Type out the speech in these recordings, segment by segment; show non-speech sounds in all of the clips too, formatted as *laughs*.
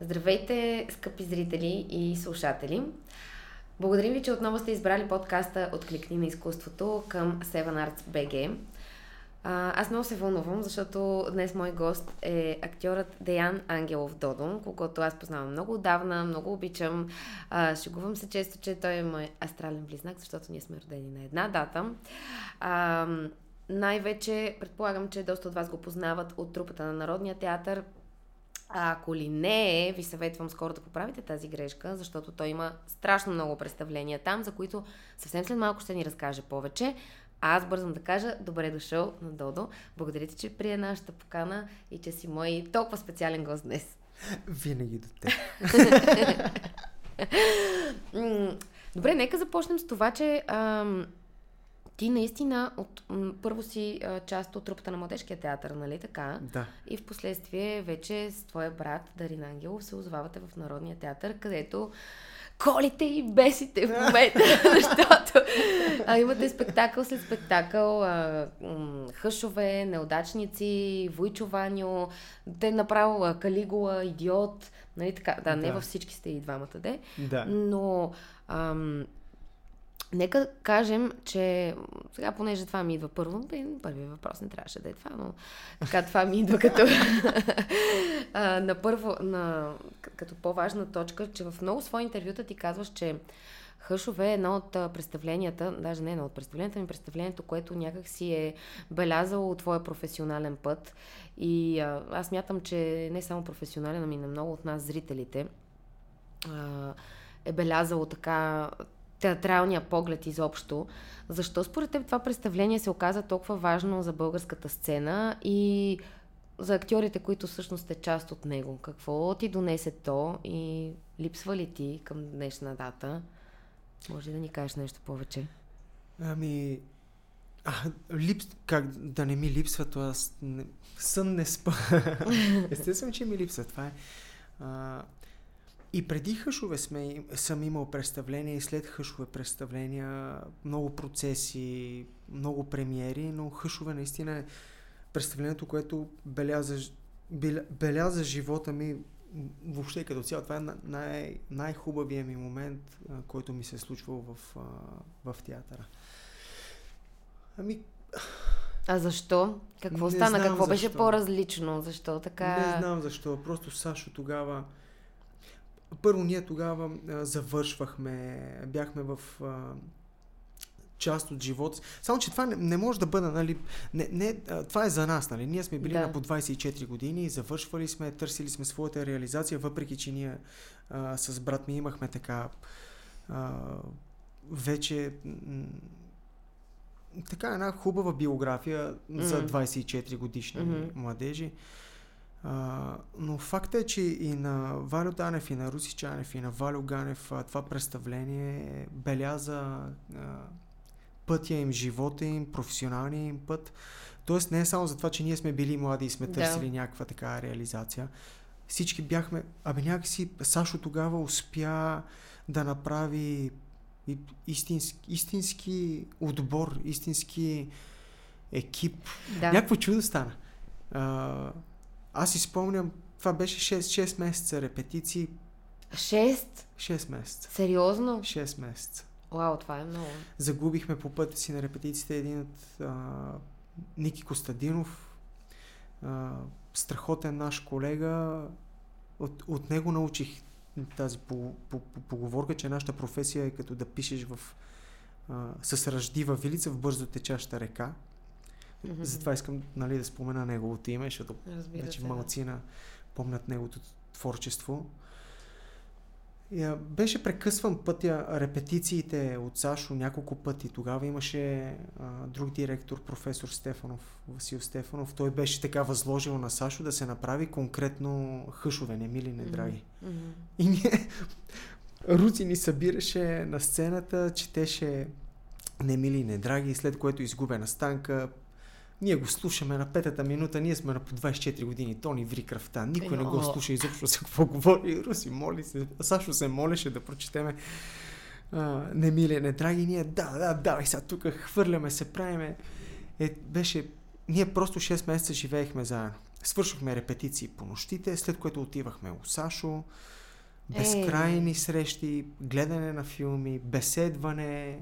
Здравейте, скъпи зрители и слушатели! Благодарим ви, че отново сте избрали подкаста от Кликни на изкуството към Seven Arts BG. аз много се вълнувам, защото днес мой гост е актьорът Деян Ангелов Додон, когато аз познавам много отдавна, много обичам. А, шегувам се често, че той е мой астрален близнак, защото ние сме родени на една дата. А, най-вече предполагам, че доста от вас го познават от трупата на Народния театър, а ако ли не е, ви съветвам скоро да поправите тази грешка, защото той има страшно много представления там, за които съвсем след малко ще ни разкаже повече. А аз бързам да кажа, добре дошъл на Додо. Благодаря ти, че прие нашата покана и че си мой толкова специален гост днес. Винаги до теб. *laughs* Добре, нека започнем с това, че ам, ти наистина от, първо си а, част от трупата на Младежкия театър, нали така? Да. И в последствие вече с твоя брат Дарин Ангелов се озвавате в Народния театър, където колите и бесите в момента, *laughs* защото а, имате спектакъл след спектакъл, а, м, хъшове, неудачници, Войчо Ваню, те направо а, Калигула, Идиот, нали така, да, не Да. във всички сте и двамата, де, Да. но ам, нека кажем, че сега, понеже това ми идва първо, първият въпрос не трябваше да е това, но така това ми идва като *laughs* на първо, на, като по-важна точка, че в много свои интервюта ти казваш, че Хъшове е едно от представленията, даже не едно от представленията ми, представлението, което някак си е белязало твоя професионален път. И а, аз мятам, че не само професионален, ами на много от нас, зрителите, а, е белязало така театралния поглед изобщо. Защо според теб това представление се оказа толкова важно за българската сцена и за актьорите, които всъщност сте част от него? Какво ти донесе то и липсва ли ти към днешна дата? Може ли да ни кажеш нещо повече? Ами, а, липс... как да не ми липсва, то аз не... сън не спа. *laughs* Естествено, че ми липсва. Това е. А, и преди хъшове сме, съм имал представления и след хъшове представления, много процеси, много премиери, но хъшове наистина е представлението, което беляза, беля- беляза живота ми въобще като цяло. Това е на- най- най-хубавия ми момент, който ми се е случвал в, в театъра. Ами, А защо? Какво Не стана? Какво беше защо. по-различно? Защо така? Не знам защо. Просто Сашо тогава... Първо ние тогава а, завършвахме, бяхме в а, част от живота. си. Само, че това не, не може да бъде, нали... Не, не, а, това е за нас, нали? Ние сме били Да. на по 24 години, завършвали сме, търсили сме своята реализация, въпреки, че ние а, с брат ми имахме така а, вече м- така една хубава биография за Мгм. 24 годишни Мгм. младежи. А, но факт е, че и на Валю Данев, и на Руси Чанев, и на Валю Ганев това представление беляза а, пътя им, живота им, професионалния им път. Тоест не е само за това, че ние сме били млади и сме Да. търсили някаква така реализация. Всички бяхме... Абе някакси Сашо тогава успя да направи истински, истински отбор, истински екип. Да. Някакво чудо стана. А, аз си спомням, това беше 6, 6 месеца репетиции. Шест? 6 месеца. Сериозно? 6 месеца. Вау, това е много. Загубихме по пътя си на репетициите един от а, Ники Костадинов, а, страхотен наш колега. От, от него научих тази по, по, по, поговорка, че нашата професия е като да пишеш в, а, с ръждива вилица в бързо течаща река. Мгм. Затова искам нали, да спомена неговото име, защото Разбира Вече се. да. малцина помнят неговото творчество. А, беше прекъсван пътя, репетициите от Сашо няколко пъти. Тогава имаше а, друг директор, професор Стефанов, Васил Стефанов. Той беше така възложил на Сашо да се направи конкретно хъшове, не мили, не драги. Мгм. И ние... *laughs* Руци ни събираше на сцената, четеше Немили недраги, след което изгубена станка. Ние го слушаме на петата минута, ние сме на по 24 години, то ни ври кръвта, никой не го слуша изобщо за какво говори. Руси моли се, Сашо се молеше да прочетеме а, Немилия недраги, ние да, да, давай сега тук, хвърляме се, правиме. Е, беше ние просто 6 месеца живеехме заедно. Свършихме репетиции по нощите, след което отивахме у Сашо, безкрайни Е. срещи, гледане на филми, беседване.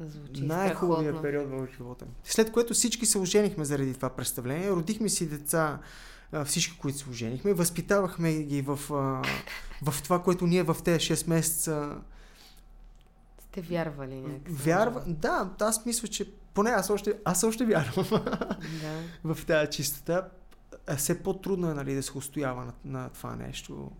Звучи Най-хубавият страхотно. период в живота ми. След което всички се оженихме заради това представление. Родихме си деца, всички, които се оженихме. Възпитавахме ги в, в това, което ние в тези 6 месеца Сте вярвали някакси. вярва. Да, аз мисля, че поне аз още, аз още вярвам Да. *laughs* в тази чистота. А все по-трудно е нали, да се устоява на, на това нещо.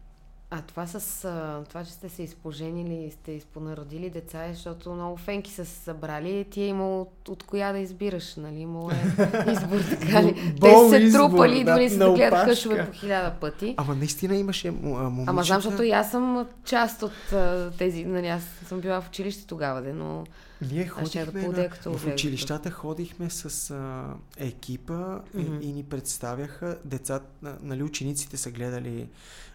А това с а, това, че сте се изпоженили и сте изпонародили деца, е, защото много фенки са се събрали, ти е имало от, от коя да избираш, нали? Имало е *laughs* избор, така ли? Те Бол се избор, трупали, да, дори са да гледат опашка. къшове по хиляда пъти. Ама наистина имаше момичета. Ама знам, защото и аз съм част от а, тези, нали, аз съм била в училище тогава, де, но Ние да ходихме на, като в огледах. училищата, ходихме с а, екипа и, Мгм. и ни представяха децата, на- нали учениците са гледали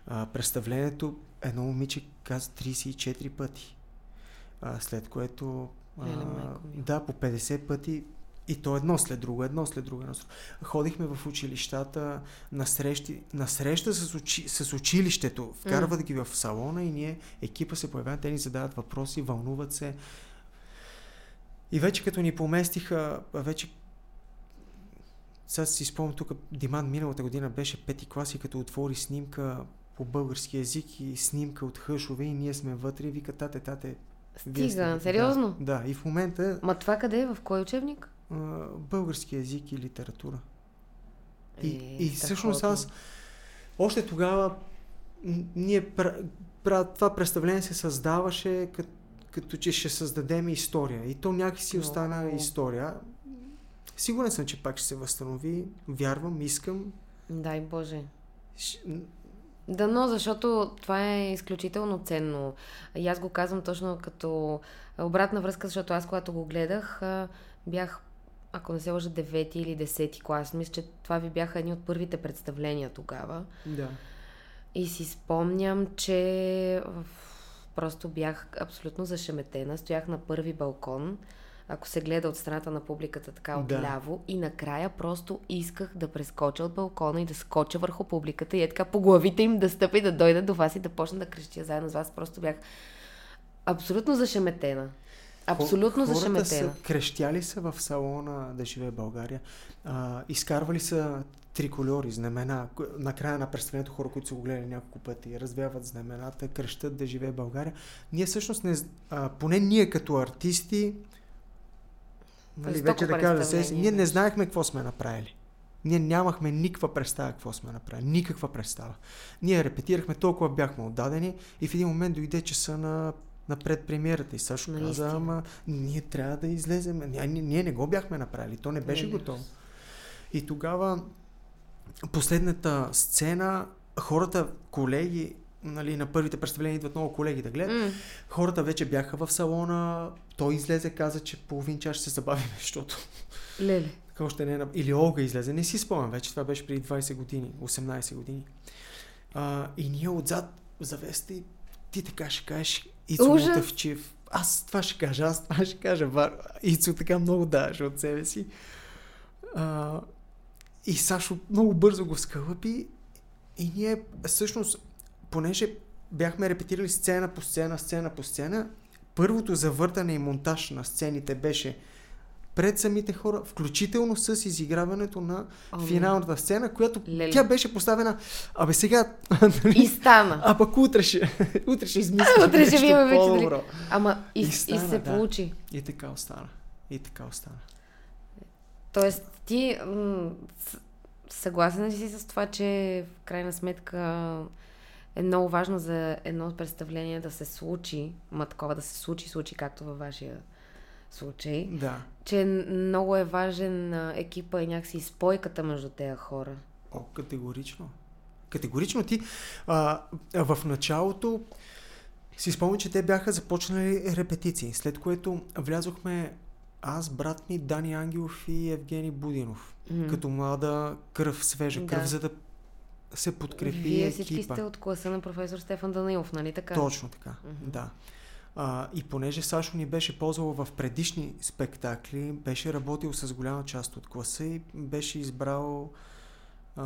а, представлението, едно момиче каза 34 пъти. А, след което а, да, по 50 пъти и то едно след друго, едно след друго. Едно след. Ходихме в училищата на, срещи, на среща с, учи, с училището. Вкарват ги в салона и ние, екипа се появяват, те ни задават въпроси, вълнуват се. И вече като ни поместиха, вече сега си спомням тук, Диман миналата година беше пети клас и като отвори снимка по български язик и снимка от хъшове и ние сме вътре и вика, тате, тате, сте стига, вътре». сериозно? Да, да, и в момента Ма това къде е? В кой учебник? български язик и литература. И, Е, и всъщност аз още тогава ние това представление се създаваше като, като че ще създадем история. И то някакси Много остана история. Сигурен съм, че пак ще се възстанови. Вярвам, искам. Дай Боже. Ш- Дано, защото това е изключително ценно. И аз го казвам точно като обратна връзка, защото аз когато го гледах, бях, ако не се лъжа, 9 или 10 клас. Мисля, че това ви бяха едни от първите представления тогава. Да. И си спомням, че в- просто бях абсолютно зашеметена. Стоях на първи балкон, ако се гледа от страната на публиката така Да. отляво. И накрая просто исках да прескоча от балкона и да скоча върху публиката и е така по главите им да стъпя и да дойда до вас и да почна да крещя заедно с вас. Просто бях абсолютно зашеметена. Абсолютно Хората зашеметена. са крещяли са в салона да живее България. А, изкарвали са трикольори, знамена. Накрая на представлението хора, които са го гледали няколко пъти, развяват знамената, крещат да живее България. Ние всъщност не... А, поне ние като артисти, нали, вече да кажа, се, ние не знаехме какво сме направили. Ние нямахме никаква представа какво сме направили. Никаква представа. Ние репетирахме, толкова бяхме отдадени и в един момент дойде часа на, на предпремиерата и Сашо каза, ама ние трябва да излезем. Ние, ние, ние не го бяхме направили. То не беше Не, готово. И тогава последната сцена, хората, колеги, нали, на първите представления идват много колеги да гледат. М, Хората вече бяха в салона, той излезе, каза, че половин час ще се забавим, защото *laughs* Леле. още не е... Или Олга излезе, не си спомням вече, това беше преди 20 години, 18 години. А, и ние отзад завеста и ти така ще кажеш, Ицо Ужас! Мотавчив. Аз това ще кажа, аз това ще кажа. Ицо така много даваше от себе си. А, и Сашо много бързо го скълъпи и ние всъщност, понеже бяхме репетирали сцена по сцена, сцена по сцена, първото завъртане и монтаж на сцените беше пред самите хора, включително с изиграването на О, финалната сцена, която Леле. тя беше поставена, абе сега, нали, И стана. а пък утре ще, *laughs* утре ще измислим *laughs* Утре ще видим вече по-добро. Ама и, И и, стана, се да. получи. И така остана. И така остана. Тоест, ти м- съгласен ли си с това, че в крайна сметка е много важно за едно представление да се случи, ма такова да се случи, случи както във вашия случай, Да. че много е важен екипа и някакси спойката между тези хора. О, категорично. Категорично ти а, в началото си спомням, че те бяха започнали репетиции, след което влязохме аз, брат ми, Дани Ангелов и Евгений Будинов. М. Като млада кръв, свежа кръв, Да. за да се подкрепи Вие всички екипа. сте от класа на професор Стефан Данилов, нали така? Точно така, Мгм. да. А, и понеже Сашо ни беше ползвал в предишни спектакли, беше работил с голяма част от класа и беше избрал а,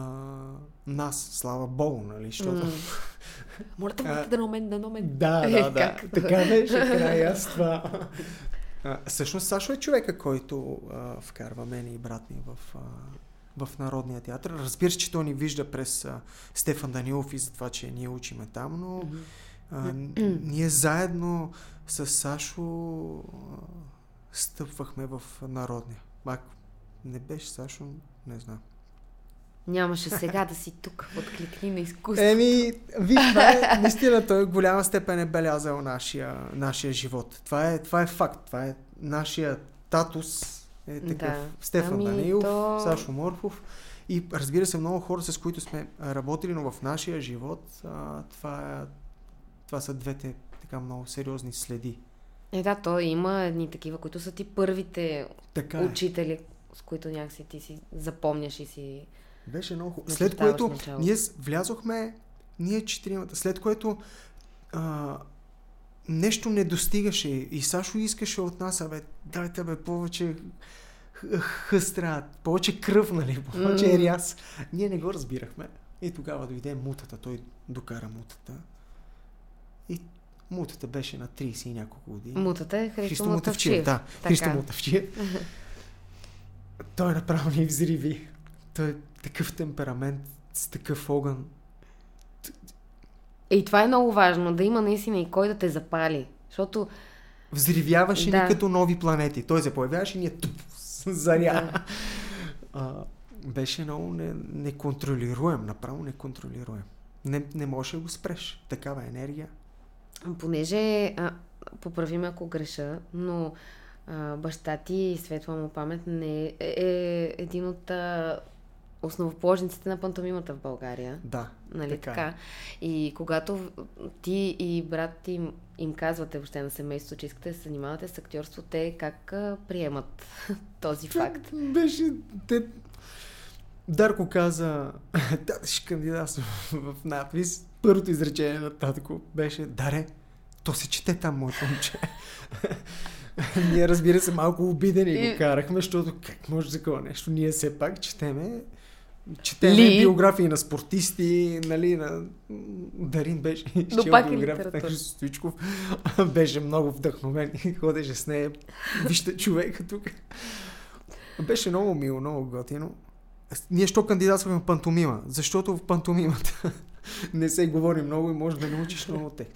нас, слава Богу, нали? Защото... Mm. *laughs* Моля те, да на мен, да на мен. Да, да, да. Как? така беше края с това. А, всъщност Сашо е човека, който а, вкарва мен и брат ми в, а, в Народния театър. Разбира се, че той ни вижда през а, Стефан Данилов и за това, че ние учиме там, но а, ние заедно с Сашо а, стъпвахме в Народния. Ако не беше Сашо, не знам. Нямаше сега да си тук, откликни на изкуство. Еми, виж, това е, наистина той в голяма степен е белязал нашия, нашия живот. Това е, това е факт. Това е нашия татус. Е такъв. Да. Стефан Ами, Данилов, то- Сашо Морфов. И разбира се, много хора, с които сме работили, но в нашия живот а, това, това са двете така много сериозни следи. Е, да, то има едни такива, които са ти първите Така е. учители, с които някакси ти си запомняш и си... Беше много хубаво. След което ние влязохме, ние четиримата, след което а, нещо не достигаше и Сашо искаше от нас, абе, дайте бе повече хъстра, повече кръв, нали, *laughs* повече М. ряз. Ние не го разбирахме. И тогава дойде мутата, той докара мутата. И мутата беше на 30 и няколко години. Мутата е Христо, Христо Мутавчиев, да. Така. Христо Мутавчиев. *laughs* Той направо ни взриви. Той такъв темперамент, с такъв огън. И това е много важно, да има наистина и кой да те запали. Защото Взривяваше Да. ни като нови планети. Той се появяваше и ние туп, заря. А, беше много не, неконтролируем, направо неконтролируем. Не, не можеш да го спреш. Такава енергия. Понеже, а, поправи ме ако греша, но а, баща ти, светла му памет, не е, е един от а, основоположниците на пантомимата в България. Да. Нали Така така? е. И когато ти и брат ти им, им казвате въобще на семейството, че искате да се занимавате с актьорство, те как а, приемат *laughs* този факт? Беше... Те... Дарко каза, *laughs* да, ще кандидатствам *laughs* в надпис. Първото изречение на татко беше, даре, то се чете там, моето момче. Ние, разбира се, малко обидени И- го карахме, защото как може такова нещо? Ние все пак четеме Четеме Ли? биографии на спортисти, нали, на Дарин беше изчел е биографията на. Христо Стоичков. *laughs* беше много вдъхновен и ходеше с нея. Вижте човека тук. Беше много мило, много готино. Ние що кандидатствахме в пантомима? Защото в пантомимата *laughs* не се говори много и може да научиш много тях.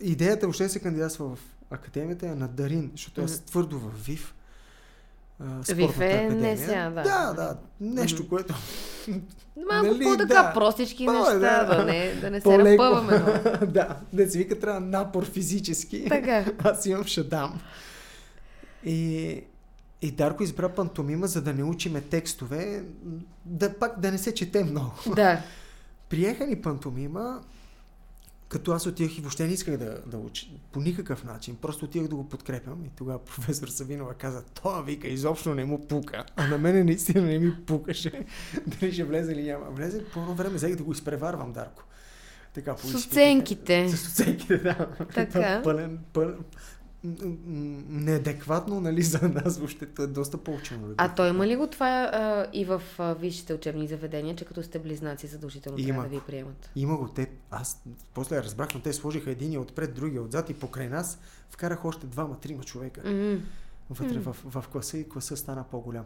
Идеята въобще да се кандидатства в академията е на Дарин, защото аз твърдо в ВИВ. А, спортната е академия. НСА, да. Да, да. Нещо, което *laughs* Малко Нали, по-така да. простички По- неща, да. да, не, да не се по-леко. разпъваме. много. *laughs* да, да се вика трябва напор физически. Така. *laughs* Аз имам шадам. И, и Дарко избра пантомима, за да не учиме текстове, да пак да не се чете много. Да. Приеха ни пантомима, като аз отивах и въобще не исках да, да уча. По никакъв начин. Просто отивах да го подкрепям. И тогава *laughs* професор Савинова каза, това вика, изобщо не му пука. А на мене наистина не ми пукаше. *laughs* Дали ще влезе или няма. Влезе по едно време, взех да го изпреварвам, Дарко. Така, С оценките. С оценките, да. Така. *laughs* Пълен, пълен, неадекватно, нали, за нас въобще. То е доста по-учено. А той има ли го това а, и в а, висшите учебни заведения, че като сте близнаци задължително Има трябва да ви приемат? Има го. Те, аз после разбрах, но те сложиха един отпред, другия отзад и покрай нас вкарах още двама, трима човека М, вътре М. в, в класа и класа стана по-голям.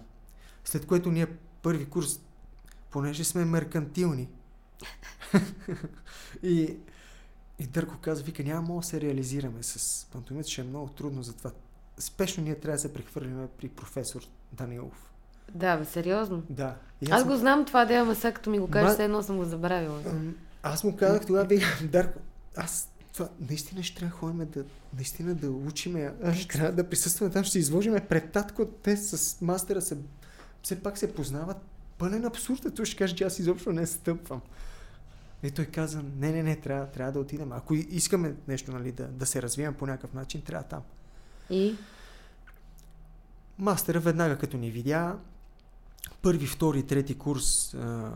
След което ние първи курс, понеже сме меркантилни, *laughs* и, и Дърко каза, вика, няма да се реализираме с пантомимата, ще е много трудно, затова спешно ние трябва да се прехвърлиме при професор Данилов. Да, бе, сериозно. Да. И Аз му- го знам това да ама сега като ми го кажеш, Ма- все едно съм го забравила. Аз му казах тогава, вика, *laughs* Дарко, аз това, наистина ще трябва да ходим да, наистина да учиме, аз ще трябва да присъстваме там, ще изложиме пред татко, те с мастера се, все пак се познават. Пълен абсурд е, той ще каже, че аз изобщо не стъпвам. И той каза, не, не, не, трябва, трябва да отидем. Ако искаме нещо, нали, да, да се развием по някакъв начин, трябва там. И? Мастера веднага като ни видя, първи, втори, трети курс, а,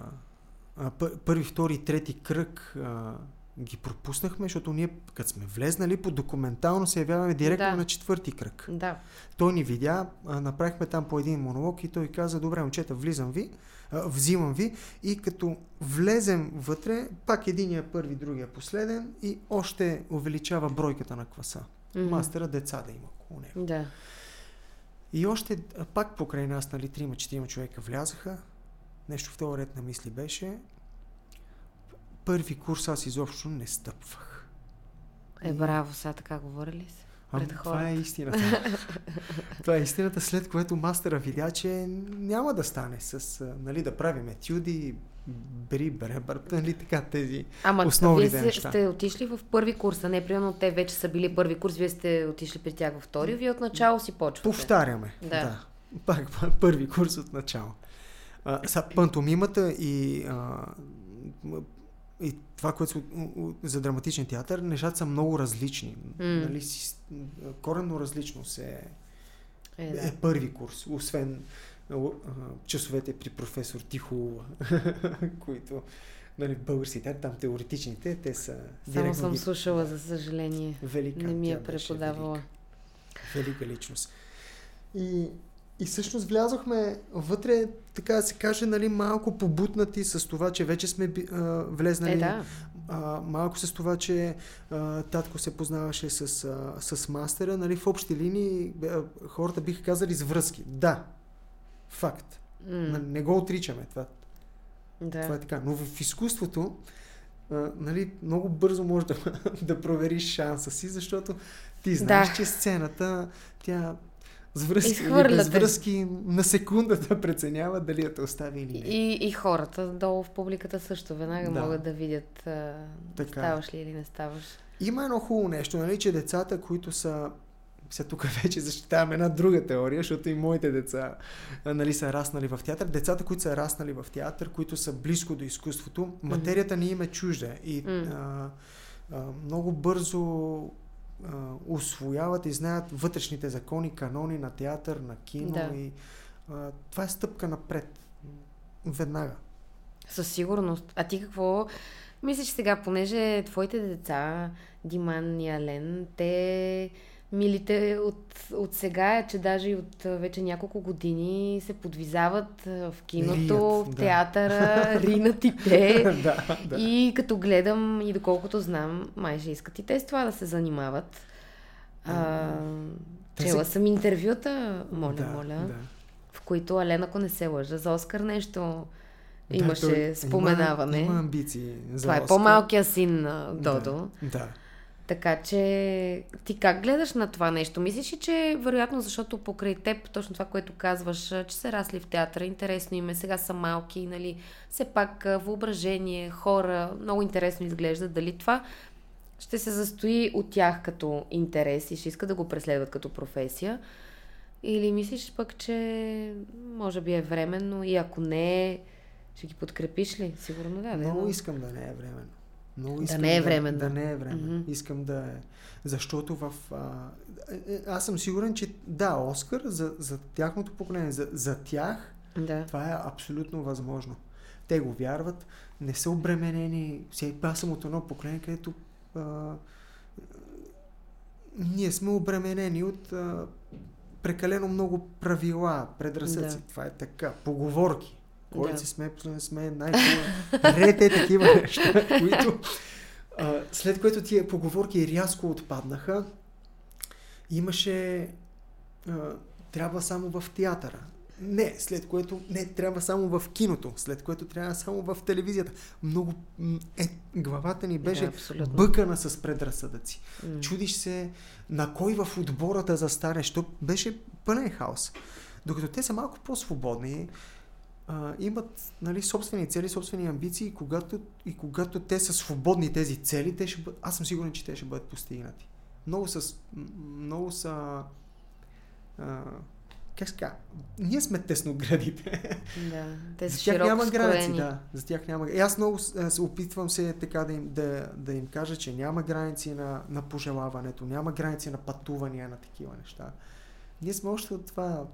а, пър- първи, втори, трети кръг а, ги пропуснахме, защото ние, като сме влезнали по документално, се явяваме директно Да. на четвърти кръг. Да. Той ни видя, а, направихме там по един монолог и той каза, добре, момчета, влизам ви, взимам ви и като влезем вътре, пак единия първи, другия последен и още увеличава бройката на класа. Мгм. Мастера деца да има около него. Да. И още пак покрай нас, нали, трима, четирима човека влязаха. Нещо в този ред на мисли беше. Първи курс аз изобщо не стъпвах. Е, браво, сега така говори ли се? Пред това е хората. истината. това е истината, след което мастера видя, че няма да стане с, нали, да правим етюди, бери, бребър, нали, така тези. Ама Основните вие неща. сте отишли в първи курс, а не примерно те вече са били първи курс, вие сте отишли при тях във втори, вие от начало си почвате. Повтаряме. Да. да. Пак *laughs* първи курс от начало. А, са, пантомимата и, а, и това, което за драматичен театър, нещата са много различни. М. Нали, си, коренно различно се Е, е, да. е първи курс, освен а, часовете при професор Тихо, *laughs* които нали, български театър, там теоретичните, те са Само съм ги- слушала, за съжаление. Велика, Не ми е преподавала. Велика, велика личност. И, и всъщност влязохме вътре, така да се каже, нали, малко побутнати с това, че вече сме а, влезнали. Е, да. а, малко с това, че а, татко се познаваше с, а, с мастера. Нали, в общи линии а, хората биха казали с връзки. Да, факт. Нали, Не го отричаме това. да. Това е така. Но в изкуството а, нали, много бързо можеш да, *laughs* да провериш шанса си, защото ти знаеш, Да. че сцената, тя с връзки или без те. връзки на секундата *laughs* преценява дали да те остави или не. И, и хората долу в публиката също веднага Да. могат да видят а, Така е. ставаш ли или не ставаш. Има едно хубаво нещо, нали, че децата, които са сега тук *laughs* вече защитавам една друга теория, защото и моите деца нали, са раснали в театър. Децата, които са раснали в театър, които са близко до изкуството, материята не им е чужда. И Мгм. а, а, много бързо а, освояват и знаят вътрешните закони, канони на театър, на кино. Да. И, а, това е стъпка напред. Веднага. Със сигурност. А ти какво мислиш сега, понеже твоите деца, Диман и Ален, те милите от, от сега, е, че даже и от вече няколко години се подвизават в киното, Рият, в да. театъра, *laughs* ринат и те. *laughs* да, да. И като гледам и доколкото знам, май ще искат и те с това да се занимават. А, чела съм интервюта, моля, да, моля, Да. в които Ален, ако не се лъжа, за Оскар нещо Да, имаше той споменаване. Има, има амбиции. За Това е Оскар. по-малкия син на Додо. Да, да. Така че ти как гледаш на това нещо? Мислиш ли, че вероятно защото покрай теб, точно това, което казваш, че са расли в театъра, интересно им е, сега са малки, нали, все пак въображение, хора, много интересно изглежда. Дали това ще се застои от тях като интерес и ще искат да го преследват като професия? Или мислиш пък, че може би е временно и ако не е, ще ги подкрепиш ли? Сигурно да. Много но- искам да не е временно. Да искам не е временно. Да, не е временно. Мгм. Искам да е. Защото в... А, е, е, аз съм сигурен, че да, Оскар за, за тяхното поколение, за, за тях, Да. това е абсолютно възможно. Те го вярват, не са обременени. Аз съм от едно поколение, където а, ние сме обременени от а, прекалено много правила, предразсъдци. Да. Това е така. Поговорки. Кой Да. сме, не сме най-хубави. Рете такива *laughs* неща, които а, след което тия поговорки рязко отпаднаха. Имаше а, трябва само в театъра. Не, след което не трябва само в киното, след което трябва само в телевизията. Много е, главата ни беше Да, абсолютно. бъкана с предразсъдъци. М. Чудиш се на кой в отбора да застанеш. То беше пълен хаос. Докато те са малко по-свободни, а, имат нали, собствени цели, собствени амбиции и когато, и когато те са свободни тези цели, те ще бъд... аз съм сигурен, че те ще бъдат постигнати. Много са... Много са... А, как ска? Ние сме тесноградите. Да, те са За тях няма граници, да. За тях няма. И аз много се опитвам се така да им, да, да им кажа, че няма граници на, на пожелаването, няма граници на пътувания, на такива неща. Ние сме още от това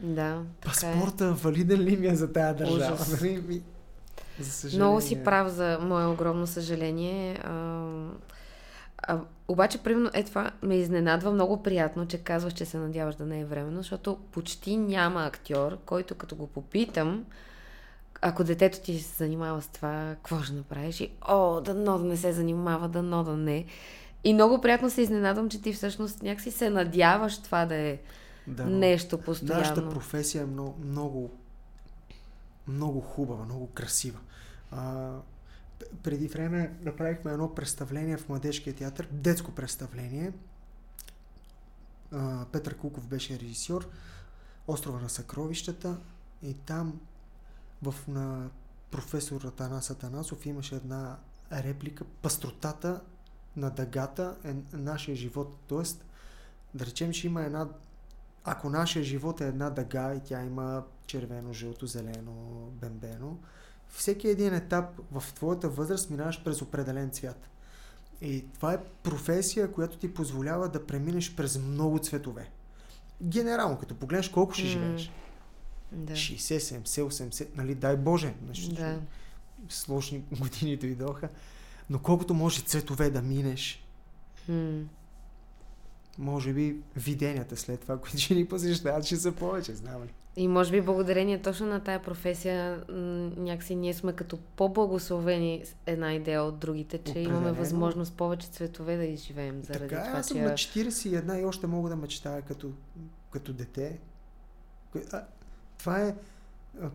Да, е. паспорта, валиден ли ми е за тая държава. Ужас. Нали? За съжаление. Много си прав за мое огромно съжаление. А, а, обаче, примерно, е това ме изненадва много приятно, че казваш, че се надяваш да не е временно, защото почти няма актьор, който като го попитам, ако детето ти се занимава с това, какво ще направиш? И, о, дано да не се занимава, дано да не. И много приятно се изненадвам, че ти всъщност някакси се надяваш това да е да, нещо постоянно. Нашата професия е много, много, много хубава, много красива. А, преди време направихме едно представление в Младежкия театър, детско представление. А, Петър Куков беше режисьор, Острова на съкровищата и там в, на професор Атанас Атанасов имаше една реплика Пастротата на дъгата е нашия живот. Тоест, да речем, че има една ако нашия живот е една дъга и тя има червено, жълто, зелено, бембено, всеки един етап в твоята възраст минаваш през определен цвят. И това е професия, която ти позволява да преминеш през много цветове. Генерално, като погледнеш колко ще живееш. Да. 60, 70, 80, нали, дай Боже. Нали, да. Сложни *laughs* години дойдоха. Но колкото може цветове да минеш, mm. Може би виденията след това, *laughs* които ще ни посещават, ще са повече, знам ли. И може би благодарение точно на тая професия някакси ние сме като по-благословени една идея от другите, че Определено. имаме възможност повече цветове да изживеем. Заради така, това, аз съм че... на 41 и още мога да мечтая като, като дете. А, това е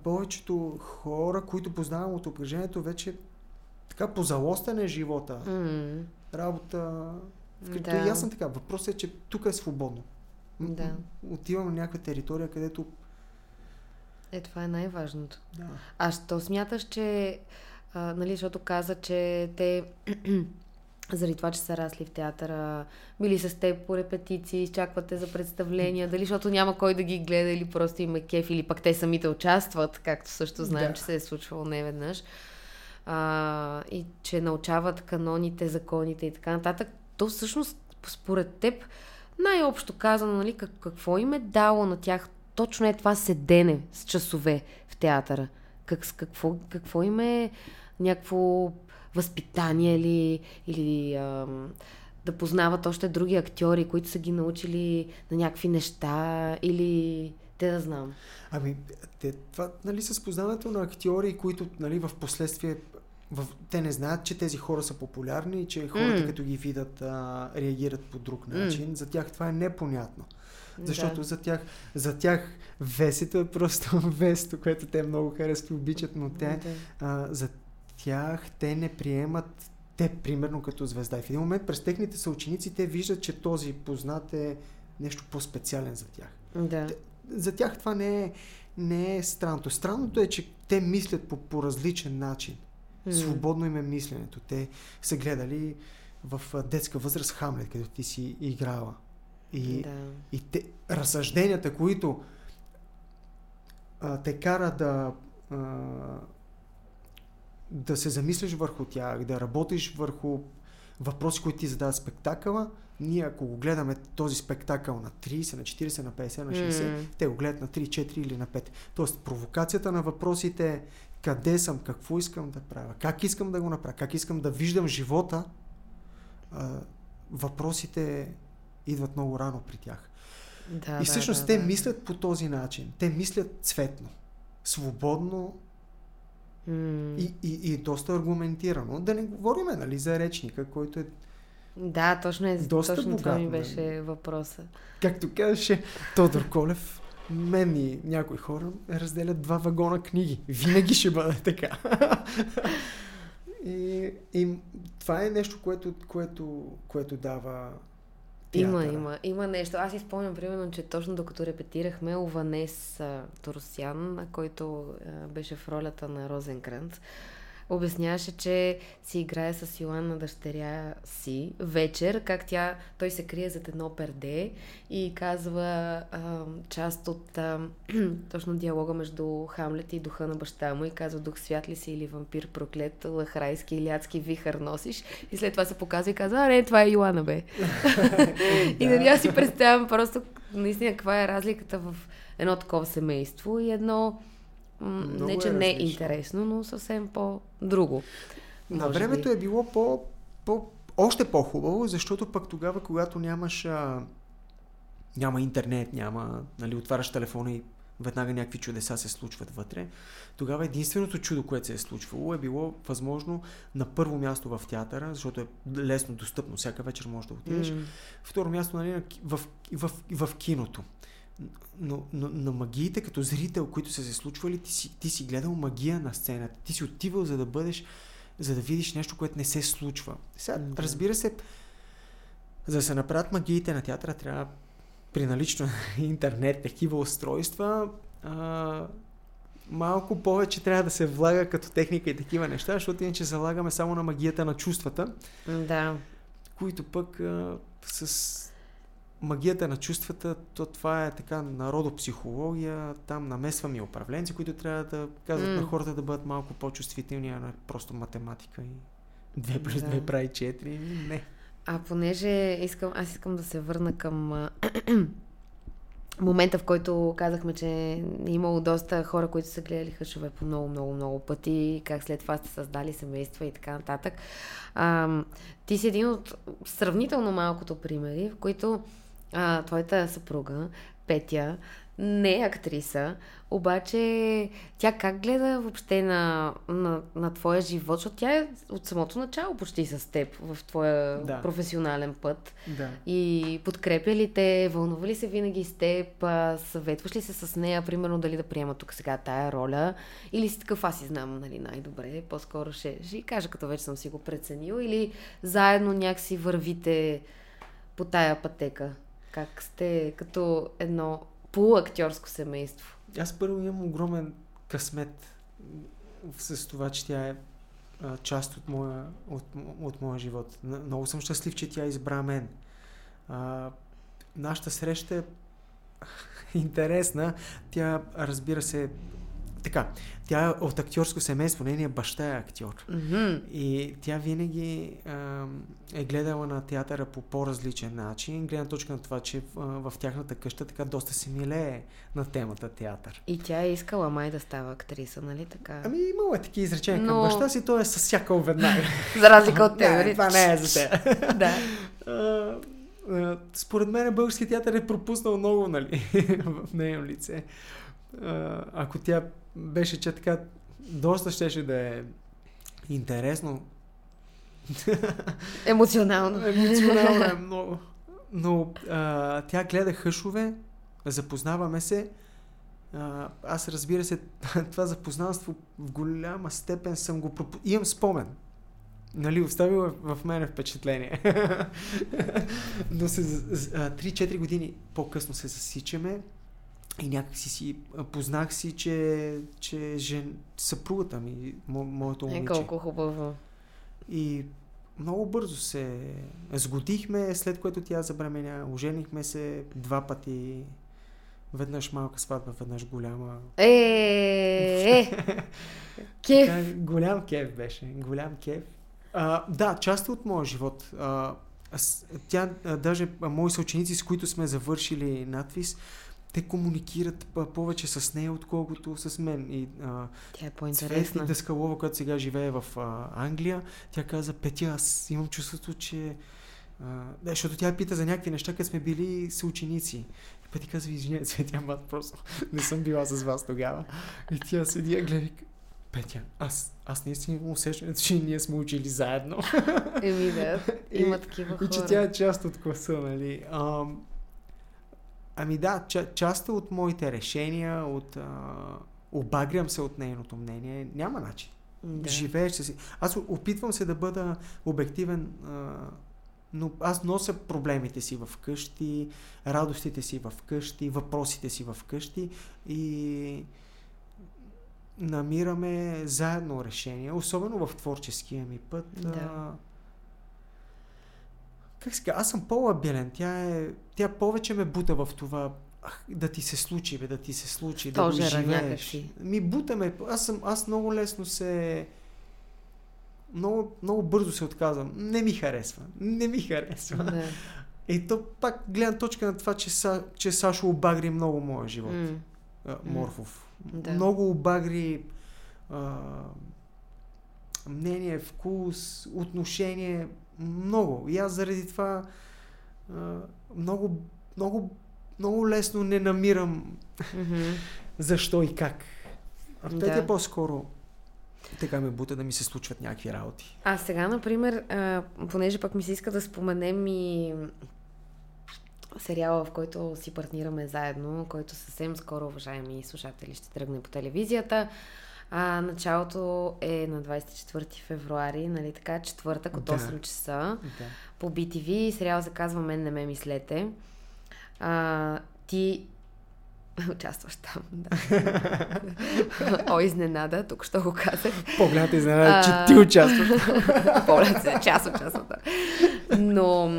повечето хора, които познавам от обкръжението, вече така позалостен е живота. Mm. Работа. Вкрито да. аз съм така. Въпросът е, че тук е свободно. Да. Отивам на някаква територия, където е, това е най-важното. Да. А що смяташ, че, а, нали, защото каза, че те, *clears throat* заради това, че са расли в театъра, били с теб по репетиции, изчаквате за представления, дали защото няма кой да ги гледа или просто има кеф, или пък те самите участват, както също знаем, да. че се е случвало неведнъж. А, и че научават каноните, законите и така нататък. То всъщност, според теб, най-общо казано, нали, какво им е дало на тях точно е това седене с часове в театъра. Как, какво, какво им е някакво възпитание или, или ам, да познават още други актьори, които са ги научили на някакви неща или те да знам. Ами, те, това, нали, с познаването на актьори, които, нали, в последствие в, те не знаят, че тези хора са популярни и че хората, mm. като ги видят, а, реагират по друг начин. Mm. За тях това е непонятно. Защото да. за, тях, за тях весето е просто *laughs* весто, което те много харесват и обичат, но те, да. а, за тях те не приемат те примерно като звезда. И в един момент през техните съученици те виждат, че този познат е нещо по-специален за тях. Да. Те, за тях това не е, не е странното. Странното е, че те мислят по, по различен начин. Свободно им е мисленето. Те са гледали в детска възраст Хамлет, където ти си играла. И, да. и те, разсъжденията, които а, те кара да а, да се замислиш върху тях, да работиш върху въпроси, които ти задават спектакъла, ние ако го гледаме този спектакъл на 30, на 40, на 50, на 60, mm. те го гледат на 3, 4 или на 5. Тоест провокацията на въпросите къде съм, какво искам да правя, как искам да го направя, как искам да виждам живота, въпросите идват много рано при тях. Да, и всъщност да, те да. мислят по този начин. Те мислят цветно, свободно mm. и, и, и доста аргументирано. Да не говорим нали, за речника, който е да, точно е. Доста точно богат, това ми беше нали? въпроса. Както казваше Тодор Колев, мен и някои хора разделят два вагона книги. Винаги ще бъде така. и, и това е нещо, което, което, което дава Театъра. Има, има. Има нещо. Аз изпомням, примерно, че точно докато репетирахме Ованес Торосян, който а, беше в ролята на Розенкранц, обясняваше, че си играе с Йоанна дъщеря си вечер, как тя, той се крие зад едно перде и казва а, част от а, *clears throat* точно диалога между Хамлет и духа на баща му и казва дух свят ли си или вампир проклет, лахрайски или адски вихър носиш и след това се показва и казва, а не, това е Йоанна бе. *laughs* и нали аз си представям просто наистина каква е разликата в едно такова семейство и едно Много не, че е не е интересно, но съвсем по-друго. На времето би. е било по, по, още по-хубаво, защото пък тогава, когато нямаш а, няма интернет, няма, нали, отваряш телефона и веднага някакви чудеса се случват вътре. Тогава единственото чудо, което се е случвало, е било възможно на първо място в театъра, защото е лесно достъпно, всяка вечер можеш да отидеш. Mm. Второ място нали, в, в, в, в киното. Но, но на магиите като зрител, които са се случвали, ти си, ти си гледал магия на сцената. Ти си отивал за да бъдеш, за да видиш нещо, което не се случва. Сега, mm. разбира се, за да се направят магиите на театъра, трябва при налично *laughs* интернет, такива устройства, а, малко повече трябва да се влага като техника и такива неща, защото иначе залагаме само на магията на чувствата. Да. Които пък а, с магията на чувствата, то това е така народопсихология, там намесваме управленци, които трябва да казват mm. на хората да бъдат малко по-чувствителни, а не просто математика и 2 плюс 2 прави 4. Не. А понеже искам, аз искам да се върна към *clears throat* момента, в който казахме, че е имало доста хора, които са гледали хъшове по много, много, много пъти, как след това сте създали семейства и така нататък. А, ти си един от сравнително малкото примери, в които а, твоята съпруга, Петя, не е актриса, обаче тя как гледа въобще на, на, на твоя живот, защото тя е от самото начало почти с теб в твоя да. професионален път. Да. И подкрепя ли те, вълнува ли се винаги с теб, съветваш ли се с нея, примерно дали да приема тук сега тая роля, или си такъв аз си знам нали, най-добре, по-скоро ще, ще кажа като вече съм си го преценил, или заедно някакси вървите по тая пътека. Как сте като едно полуактьорско семейство? Аз първо имам огромен късмет с това, че тя е част от моя, от, от моя живот. Много съм щастлив, че тя избра мен. А, нашата среща е *laughs* интересна. Тя, разбира се, така, тя е от актьорско семейство, нейният баща е актьор. Mm-hmm. И тя винаги а, е гледала на театъра по по-различен начин, гледна точка на това, че в, в тяхната къща така доста се милее на темата театър. И тя е искала май да става актриса, нали така? Ами имала е такива изречения Но... към баща си, той е със всяка веднага. *laughs* за разлика от *laughs* теб? Това не е за теб. *laughs* да. според мен български театър е пропуснал много, нали, в нейно лице. ако тя беше, че така доста щеше да е интересно. Емоционално. Емоционално е *laughs* много. Но а, тя гледа хъшове, запознаваме се. А, аз разбира се, *laughs* това запознанство в голяма степен съм го пропу... Имам спомен. Нали, оставил в мене впечатление. *laughs* Но се, 3-4 години по-късно се засичаме и някакси си познах си, че, че жен, съпругата ми, мо, моето момиче. Е, колко хубаво. И много бързо се сгодихме, след което тя забременя. Оженихме се два пъти. Веднъж малка сватба, веднъж голяма. Е, *laughs* е. кеф. голям кеф беше. Голям кеф. А, да, част от моя живот. А, тя, а, даже мои съученици, с които сме завършили надвис, те комуникират повече с нея, отколкото с мен. И, а, тя е по-интересна. Цвети Даскалова, която сега живее в а, Англия, тя каза, Петя, аз имам чувството, че... А, да, защото тя пита за някакви неща, като сме били съученици. И Петя казва, извинявай, Цветя, ама просто не съм била с вас тогава. И тя седи и гледа Петя, аз, аз наистина имам усещането, че ние сме учили заедно. Еми да, има такива хора. И че тя е част от класа, нали. Ам, Ами да, ча, част от моите решения, от, а, обагрям се от нейното мнение, няма начин. Да. Живееш си. Аз опитвам се да бъда обективен, а, но аз нося проблемите си в къщи, радостите си в къщи, въпросите си в къщи и намираме заедно решение, особено в творческия ми път. Да. А, как ска, аз съм по-лабилен. Тя, е, тя повече ме бута в това ах, да ти се случи, бе, да ти се случи, Стожера, да го живееш. Ми бутаме. Аз, съм, аз много лесно се... Много, много бързо се отказвам. Не ми харесва. Не ми харесва. Да. И то пак гледам точка на това, че, Са, че Сашо обагри много моя живот. Mm. Морфов. Да. Много обагри а, мнение, вкус, отношение, много. И аз заради това а, много, много, много лесно не намирам защо и как. А в Да. По-скоро така ме бута да ми се случват някакви работи. А сега, например, а, понеже пък ми се иска да споменем и сериала, в който си партнираме заедно, който съвсем скоро, уважаеми слушатели, ще тръгне по телевизията. А, началото е на 24 февруари, нали така, четвъртък от Да. 8 часа Да. по BTV. Сериал се казва Мен не ме мислете. А, ти *laughs* участваш там, да. *laughs* О, изненада, тук що го казах. Погледната изненада, А. че ти участваш. *laughs* Поглед се, част от частата. Но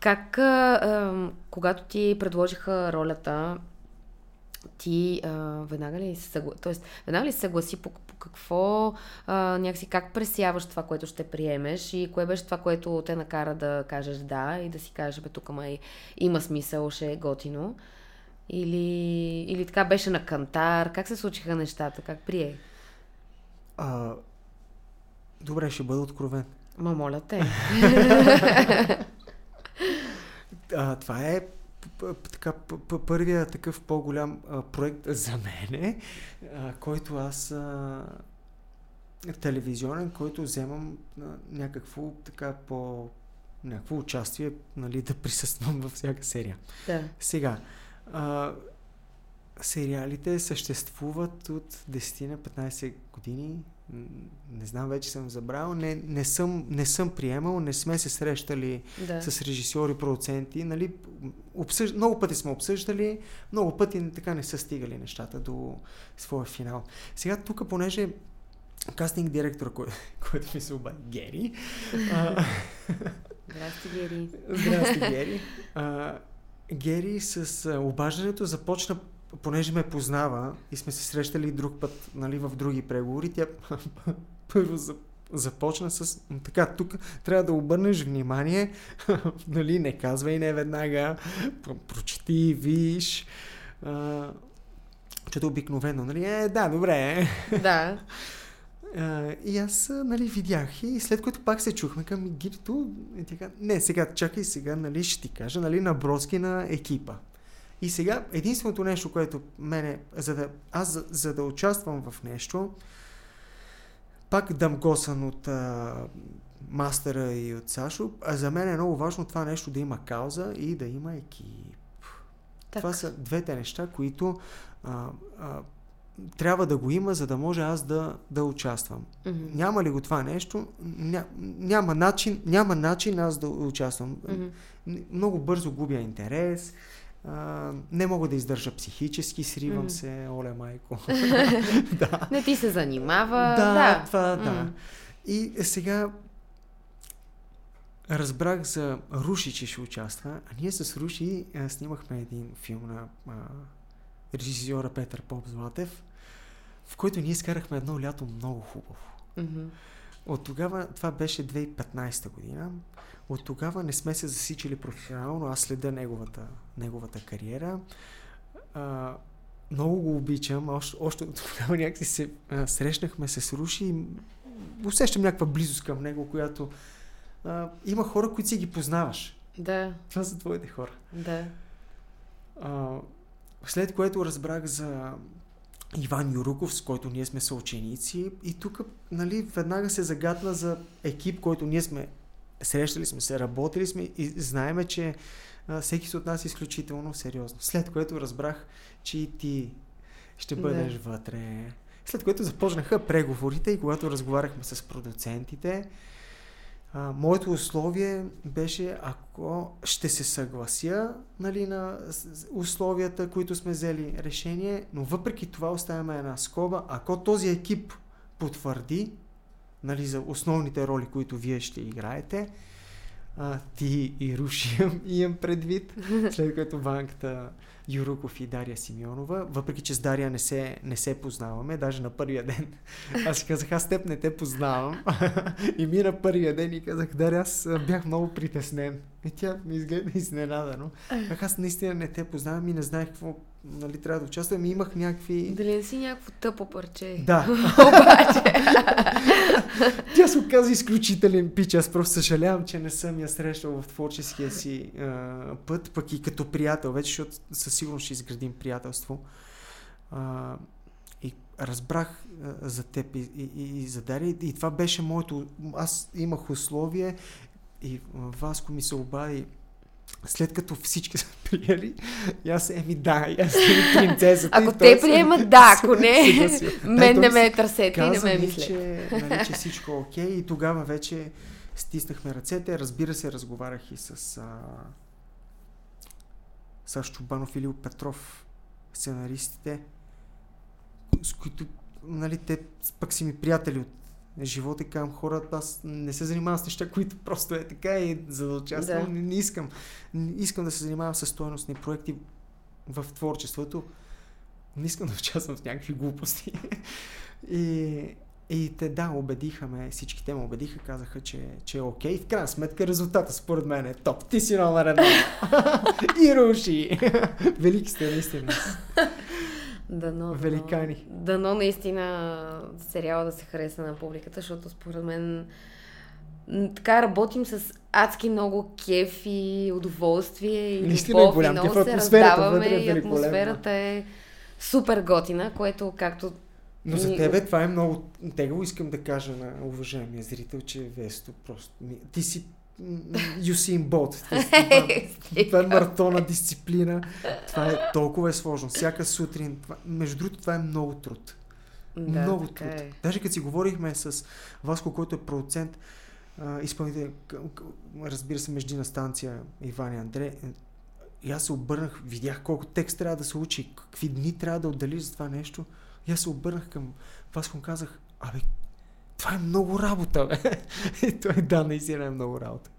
как, а, когато ти предложиха ролята, ти а, веднага ли се съгла... Тоест, веднага ли се съгласи по, по какво, а, някакси как пресяваш това, което ще приемеш и кое беше това, което те накара да кажеш да и да си кажеш, бе, тук май има смисъл, ще е готино. Или, или така беше на кантар? Как се случиха нещата? Как прие? А, добре, ще бъда откровен. Ма моля те. *laughs* А, това е така, първия такъв по-голям а, проект за мене, а, който аз а, телевизионен, който вземам а, някакво така по някакво участие, нали, да присъствам във всяка серия. да. Сега, а, сериалите съществуват от 10 на 15 години. Не знам, вече съм забрал. Не, не, съм, не съм приемал, не сме се срещали Да. с режисьори, продуценти. Нали, обсъж... Много пъти сме обсъждали, много пъти така не са стигали нещата до своя финал. Сега тук, понеже кастинг директор, кой... *laughs* който ми се обади, Гери, а, *laughs* Здрасти, Гери. Здрасти, *laughs* Гери. А, Гери с обаждането започна, понеже ме познава и сме се срещали друг път нали, в други преговори, тя *laughs* първо за, започна с «М, така, тук трябва да обърнеш внимание, *laughs* нали, не казвай не веднага, про- прочети, виж. А, Чето обикновено, нали, е, да, добре. Да. *laughs* А, и аз, нали, видях и след което пак се чухме към Гирито. И така, не, сега, чакай сега, нали, ще ти кажа, нали, наброски на екипа. И сега, единственото нещо, което мене, за да, аз за, за да участвам в нещо, пак дам госан от а, мастера и от Сашо, а за мен е много важно това нещо да има кауза и да има екип. Так. Това са двете неща, които а, а, трябва да го има, за да може аз да, да участвам. Мгм. Няма ли го това нещо, ня, няма, начин, няма начин аз да участвам. Н- Много бързо губя интерес, а, не мога да издържа психически, сривам Мгм. се, оле майко. *laughs* да. Не ти се занимава. Да, Да. това да. М. И сега разбрах за Руши, че ще участва. А ние с Руши а, снимахме един филм на а, режисьора Петър Поп Златев, в който ние изкарахме едно лято много хубаво. Мгм. От тогава, това беше 2015 година, от тогава не сме се засичали професионално, аз следа неговата, неговата кариера. А, много го обичам, още, още от тогава някакси се а, срещнахме се с Руши и усещам някаква близост към него, която а, има хора, които си ги познаваш. Да, Това са твоите хора. да. А, след което разбрах за Иван Юруков, с който ние сме съученици и тук нали, веднага се загадна за екип, който ние сме срещали сме се, работили сме и знаеме, че а, всеки се отнася изключително сериозно. След което разбрах, че и ти ще Да. бъдеш вътре. След което започнаха преговорите и когато разговаряхме с продуцентите, а, моето условие беше, ако ще се съглася нали, на условията, които сме взели решение, но въпреки това оставяме една скоба, ако този екип потвърди нали, за основните роли, които вие ще играете, а, ти и Руши *laughs* имам, предвид, след което банката Юруков и Дария Симеонова, въпреки че с Дария не се, не се познаваме, даже на първия ден. *laughs* Аз казах, аз теб не те познавам. *laughs* и мина първия ден и казах, Дария, аз бях много притеснен. И тя ми изгледа изненадано. Ах, аз наистина не те познавам и не знаех какво, нали, трябва да участвам. И имах някакви... Дали не си някакво тъпо парче? Да. *laughs* Обаче. *laughs* Тя се оказа изключителен пич. Аз просто съжалявам, че не съм я срещал в творческия си а, път, пък и като приятел вече, защото със сигурност ще изградим приятелство. А, и разбрах а, за теб и, и, и за Дария. И това беше моето... Аз имах условие и Васко ми се обади след като всички са приели, и аз еми да, и аз съм принцесата. Ако те приемат, да, ако не, мен не ме търсете и не ме ми, мислете. че, нали, че всичко е окей и тогава вече стиснахме ръцете. Разбира се, разговарях и с а, с Чубанов или Петров, сценаристите, с които, нали, те пък си ми приятели от живота и казвам хората, аз не се занимавам с неща, които просто е така и за да участвам, Да. не, не искам. Искам да се занимавам с стойностни проекти в творчеството. Не искам да участвам в някакви глупости. *laughs* и, и те, да, убедиха ме, всички те ме убедиха, казаха, че, че е окей. В крайна сметка резултата според мен е топ. Ти си номер едно. *laughs* *laughs* и руши. Велики сте, наистина. Дано, дано, Великани. дано наистина сериала да се хареса на публиката, защото според мен така работим с адски много кеф и удоволствие и Наистина е любов голям и много кеф. се Атмосферата раздаваме вътре е и атмосферата е супер готина, което както Но за тебе това е много тегаво. Искам да кажа на уважаемия зрител, че Весто просто... Ти си Юсин *laughs* Болт. Това, е маратона дисциплина. Това е толкова е сложно. Всяка сутрин. Това, между другото, това е много труд. да, много труд. е. Даже като си говорихме с Васко, който е продуцент, изпълнител, разбира се, междина станция Иван и Андре, е, и аз се обърнах, видях колко текст трябва да се учи, какви дни трябва да отделиш за това нещо. И аз се обърнах към Васко и му казах, абе, това е много работа, бе. *laughs* И той, да, наистина е много работа.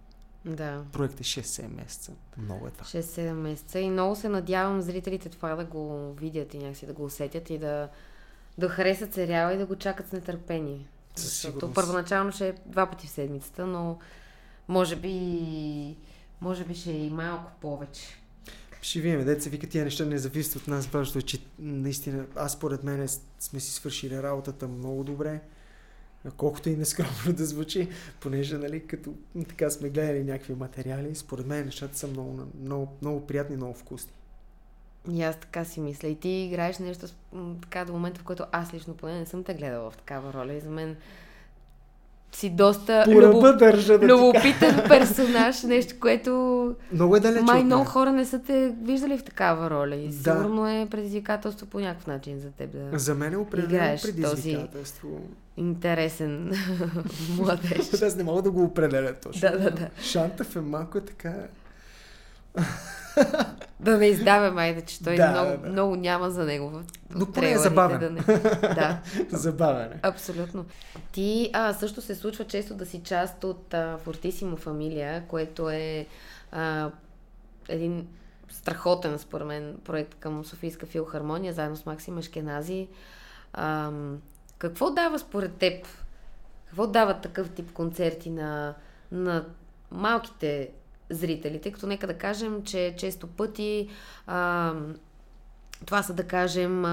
Да. Проект е 6-7 месеца. Много е това. 6-7 месеца и много се надявам зрителите това да го видят и някакси да го усетят и да, да харесат сериала и да го чакат с нетърпение. Със Защото сигурност. първоначално ще е два пъти в седмицата, но може би, може би ще е и малко повече. Ще видим, деца вика, тия неща не зависят от нас, важното е, че наистина, аз според мен сме си свършили работата много добре, колкото и нескромно да звучи, понеже, нали, като така сме гледали някакви материали, според мен нещата са много, много, много приятни, много вкусни. И аз така си мисля. И ти играеш нещо така до момента, в който аз лично поне не съм те гледала в такава роля. И за мен си доста По ръба любо... държа да любопитен персонаж, нещо, което Много е далеч май много хора не са те виждали в такава роля. И Да. сигурно е предизвикателство по някакъв начин за теб да За мен е определено Играеш този- предизвикателство. Интересен *laughs* младеж. Аз не мога да го определя точно. Да, да, да. Шантъв е малко така... *laughs* Да не издаве майде, че той Да, много, да, да. много няма за него в Но поне е забавен. Да, не... *laughs* да. Забавен е. Абсолютно. Ти а, също се случва често да си част от а, Фортисимо фамилия, което е а, един страхотен, според мен, проект към Софийска филхармония, заедно с Максим Ешкенази. А, какво дава според теб? Какво дават такъв тип концерти на, на малките зрители? Тъй като нека да кажем, че често пъти а, това са, да кажем,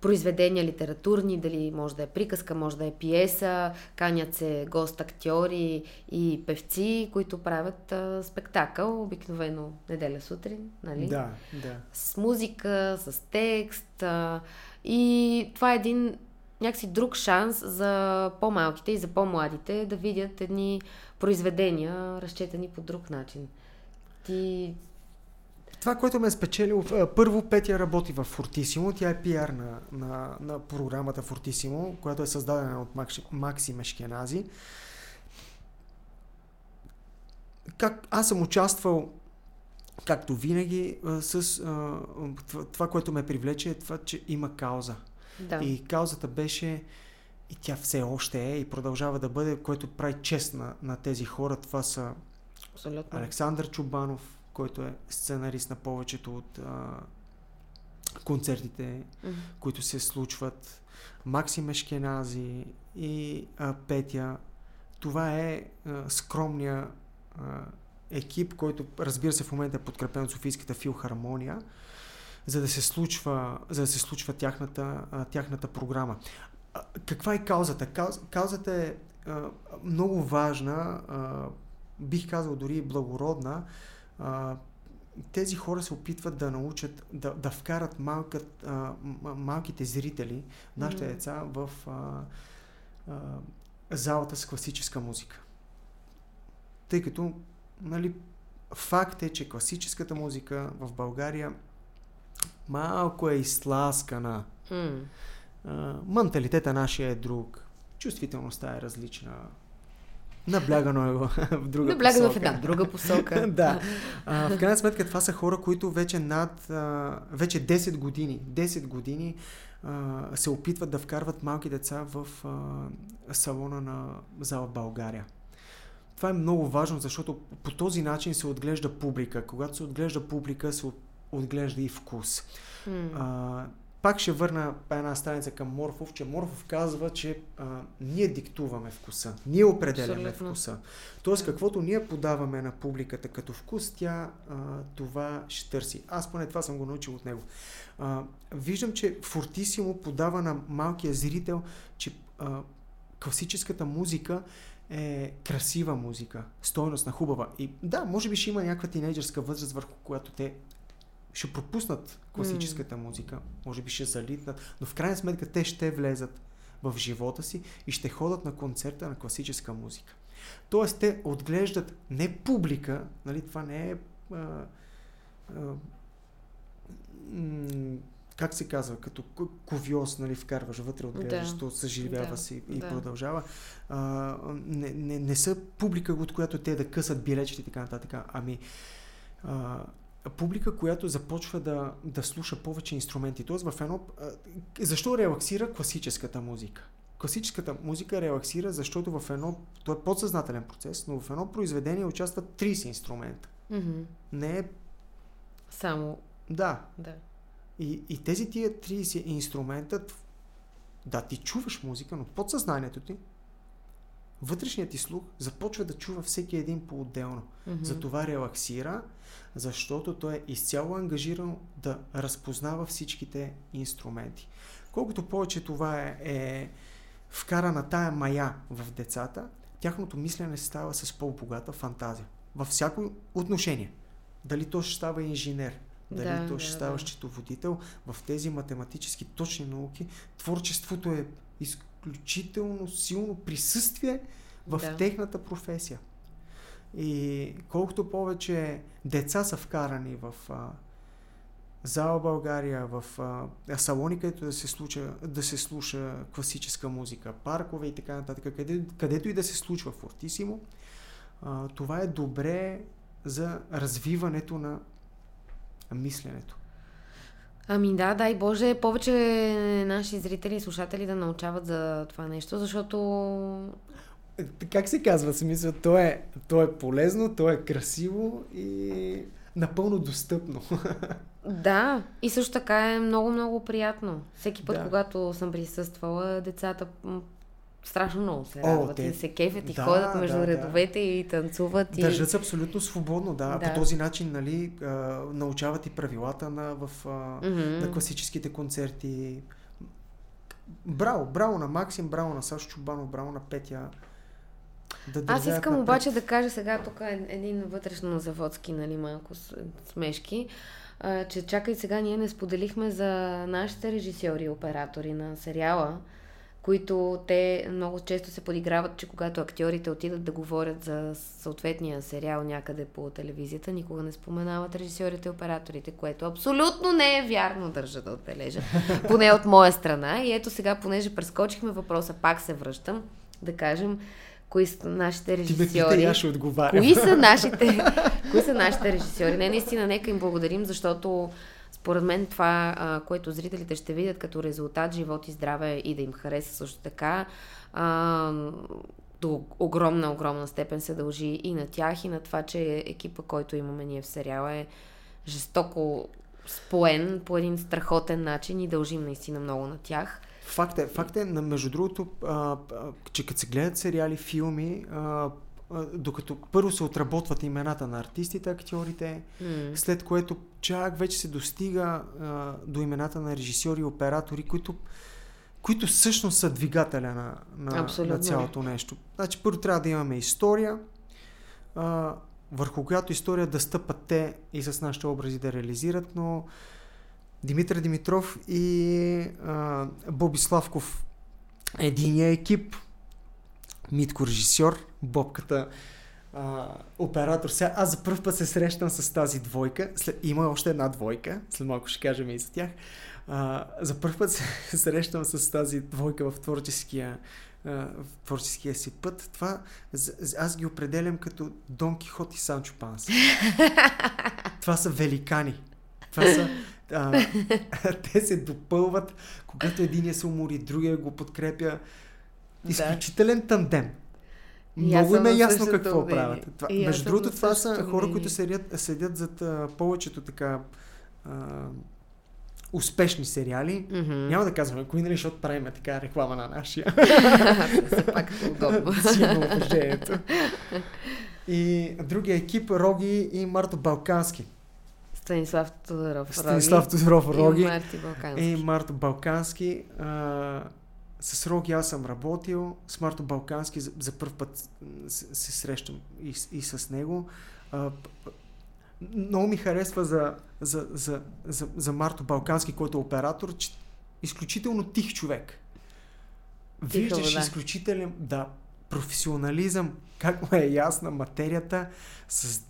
произведения литературни, дали може да е приказка, може да е пиеса, канят се гост-актьори и певци, които правят а, спектакъл, обикновено неделя сутрин, нали? Да, да. С музика, с текст. А, и това е един някакси друг шанс за по-малките и за по-младите да видят едни произведения, разчетени по друг начин. Ти Това, което ме е спечелило, първо Петя работи в Фортисимо, тя е пиар на, на, на програмата Фортисимо, която е създадена от Макси, Макси Мешкенази. Как, аз съм участвал, както винаги, с това, което ме привлече е това, че има кауза. Да. И каузата беше, и тя все още е, и продължава да бъде, което прави чест на, на тези хора. Това са Абсолютно. Александър Чубанов, който е сценарист на повечето от а, концертите, Мгм. които се случват, Максим Ешкенази и а, Петя. Това е а, скромния а, екип, който разбира се в момента е подкрепен от Софийската филхармония. За да се случва, за да се случва тяхната, а, тяхната програма. А, каква е каузата? Кауз, каузата е а, много важна, а, бих казал дори благородна. А, тези хора се опитват да научат, да, да вкарат малкът, а, малките зрители, нашите mm. деца, в а, а, залата с класическа музика. Тъй като, нали, факт е, че класическата музика в България малко е изтласкана. Mm. А, менталитета нашия е друг. Чувствителността е различна. Наблягано е в, *laughs* друга Наблягано посока. в една друга посока. *laughs* да. А, в крайна сметка това са хора, които вече над а, вече 10 години, 10 години а, се опитват да вкарват малки деца в а, салона на зала България. Това е много важно, защото по този начин се отглежда публика. Когато се отглежда публика, се отглежда и вкус. Mm. А, пак ще върна една страница към Морфов, че Морфов казва, че а, ние диктуваме вкуса, ние определяме Абсолютно. вкуса. Тоест, каквото ние подаваме на публиката като вкус, тя а, това ще търси. Аз поне това съм го научил от него. А, виждам, че Фортисимо подава на малкия зрител, че а, класическата музика е красива музика, стойностна, хубава. И да, може би ще има някаква тинейджърска възраст, върху която те ще пропуснат класическата музика, може би ще залитнат, но в крайна сметка те ще влезат в живота си и ще ходят на концерта на класическа музика. Тоест те отглеждат не публика, нали, това не е а, а, как се казва, като ковиоз, нали, вкарваш вътре, отглеждаш, да. съживява да. си и да. продължава. А, не, не, не са публика, от която те да късат билечите и така нататък. Ами, а, публика, която започва да, да слуша повече инструменти. Тоест в едно... Защо релаксира класическата музика? Класическата музика релаксира, защото в едно... То е подсъзнателен процес, но в едно произведение участват 30 инструмента. Mm-hmm. Не е... Само... Да. Да. И, и тези тия 30 инструмента, да, ти чуваш музика, но подсъзнанието ти, вътрешният ти слух започва да чува всеки един по-отделно. Mm-hmm. Затова релаксира, защото той е изцяло ангажиран да разпознава всичките инструменти. Колкото повече това е, е вкарана тая мая в децата, тяхното мислене става с по-богата фантазия. Във всяко отношение. Дали то ще става инженер, дали да, то ще да, става да. счетоводител, в тези математически точни науки, творчеството е изключително силно присъствие в да. техната професия. И колкото повече деца са вкарани в а, зала България, в а, салони, където да се, случа, да се слуша класическа музика, паркове и така нататък, къде, където и да се случва фортисимо, а, това е добре за развиването на мисленето. Ами да, дай Боже, повече наши зрители и слушатели да научават за това нещо, защото как се казва, смисъл, то е, то е полезно, то е красиво и напълно достъпно. *laughs* Да, и също така е много-много приятно. Всеки път, да. когато съм присъствала, децата страшно много се радват те... и се кефят и да, ходят между да, редовете да. и танцуват. И... Държат се абсолютно свободно, да. да. По този начин, нали, а, научават и правилата на, в, а, mm-hmm. на класическите концерти. Браво, браво на Максим, браво на Сашо Чубанов, браво на Петя. Да Аз искам обаче да кажа сега тук е един вътрешно заводски, нали, малко смешки, а, че чакай сега, ние не споделихме за нашите режисьори и оператори на сериала, които те много често се подиграват, че когато актьорите отидат да говорят за съответния сериал някъде по телевизията, никога не споменават режисьорите и операторите, което абсолютно не е вярно, държа да отбележа. *laughs* Поне от моя страна. И ето сега, понеже прескочихме въпроса, пак се връщам, да кажем, кои са нашите режисьори. Ти ще отговарям. Кои са *laughs* нашите, кои са нашите режисьори? Не, наистина, нека им благодарим, защото според мен това, а, което зрителите ще видят като резултат, живот и здраве и да им хареса също така, а, до огромна, огромна степен се дължи и на тях, и на това, че екипа, който имаме ние в сериала е жестоко споен по един страхотен начин и дължим наистина много на тях. Факт е, факт е между другото, а, а, че като се гледат сериали, филми, а, докато първо се отработват имената на артистите, актьорите, М. след което чак вече се достига а, до имената на режисьори и оператори, които, които всъщност са двигателя на, на, Абсолютно. на цялото нещо. Значи първо трябва да имаме история, а, върху която история да стъпат те и с нашите образи да реализират, но Димитър Димитров и а, Боби Славков единия екип, Митко режисьор, Бобката а, оператор. Сега аз за първ път се срещам с тази двойка. След, има още една двойка, след малко ще кажем и за тях. А, за първ път се *laughs* срещам с тази двойка в творческия, в творческия си път. Това аз ги определям като Дон Кихот и Санчо Панс. *laughs* Това са великани. Това са а, *laughs* те се допълват, когато единия се умори, другия го подкрепя. Да. Изключителен тандем. И аз Много им е ясно какво мнение. правят. Това, между другото, това са същото хора, мнение. които седят, седят зад а, повечето така а, успешни сериали. Мгм. Няма да казваме кои, нали, защото правим така реклама на нашия. *laughs* Все пак е удобно. *laughs* И другия екип, Роги и Марто Балкански. Станислав Тодоров. Станислав Тодоров, Роги. И Марти Балкански. И Марто Балкански. А, с Роги аз съм работил. С Марто Балкански за, за първ път се, се срещам и, и с него. А, много ми харесва за, за, за, за, за Марто Балкански, който е оператор, че изключително тих човек. Виждаш вода. изключителен, да, професионализъм, как му е ясна материята, с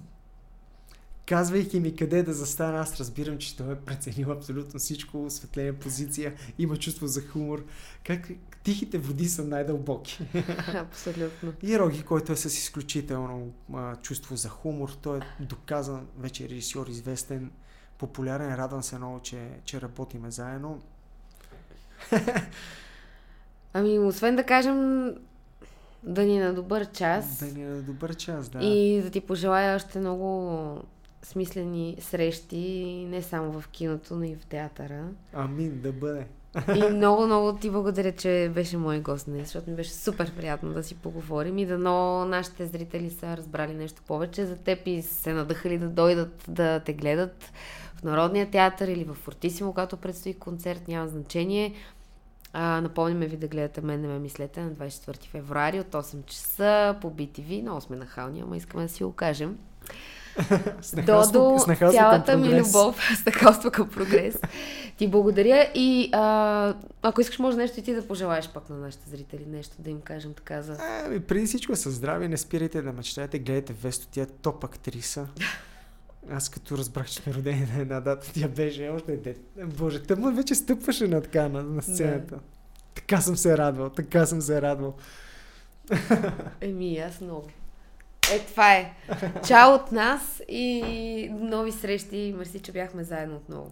казвайки ми къде да застана, аз разбирам, че той е преценил абсолютно всичко, осветление, позиция, има чувство за хумор. Как тихите води са най-дълбоки. *laughs* Абсолютно. И Роги, който е с изключително а, чувство за хумор, той е доказан вече режисьор, известен, популярен. Радвам се много, че, че работиме заедно. *laughs* Ами, освен да кажем да ни е на добър час Да ни е на добър час, да. и да ти пожелая още много смислени срещи, не само в киното, но и в театъра. Амин, да бъде. И много, много ти благодаря, че беше мой гост днес, защото ми беше супер приятно да си поговорим и дано нашите зрители са разбрали нещо повече за теб и се надъхали да дойдат да те гледат в Народния театър или в Фортисимо, когато предстои концерт, няма значение. А, напомняме ви да гледате Мен не ме мислете на 24 февруари от 8 часа по BTV. Много сме нахални, ама искаме да си го кажем. Додо, цялата ми любов, *laughs* стъкалство към прогрес. Ти благодаря и а, ако искаш, може нещо и ти да пожелаеш пък на нашите зрители, нещо да им кажем така за... Ами, преди всичко са здрави, не спирайте да мечтаете, гледайте Весто, тя е топ актриса. Аз като разбрах, че е родена на една дата, тя беше още дете. Боже, тъмно вече стъпваше на така на, на сцената. Така съм се радвал, така съм се радвал. *laughs* Еми, аз много. Е, това е. Чао от нас и нови срещи. Мерси, че бяхме заедно отново.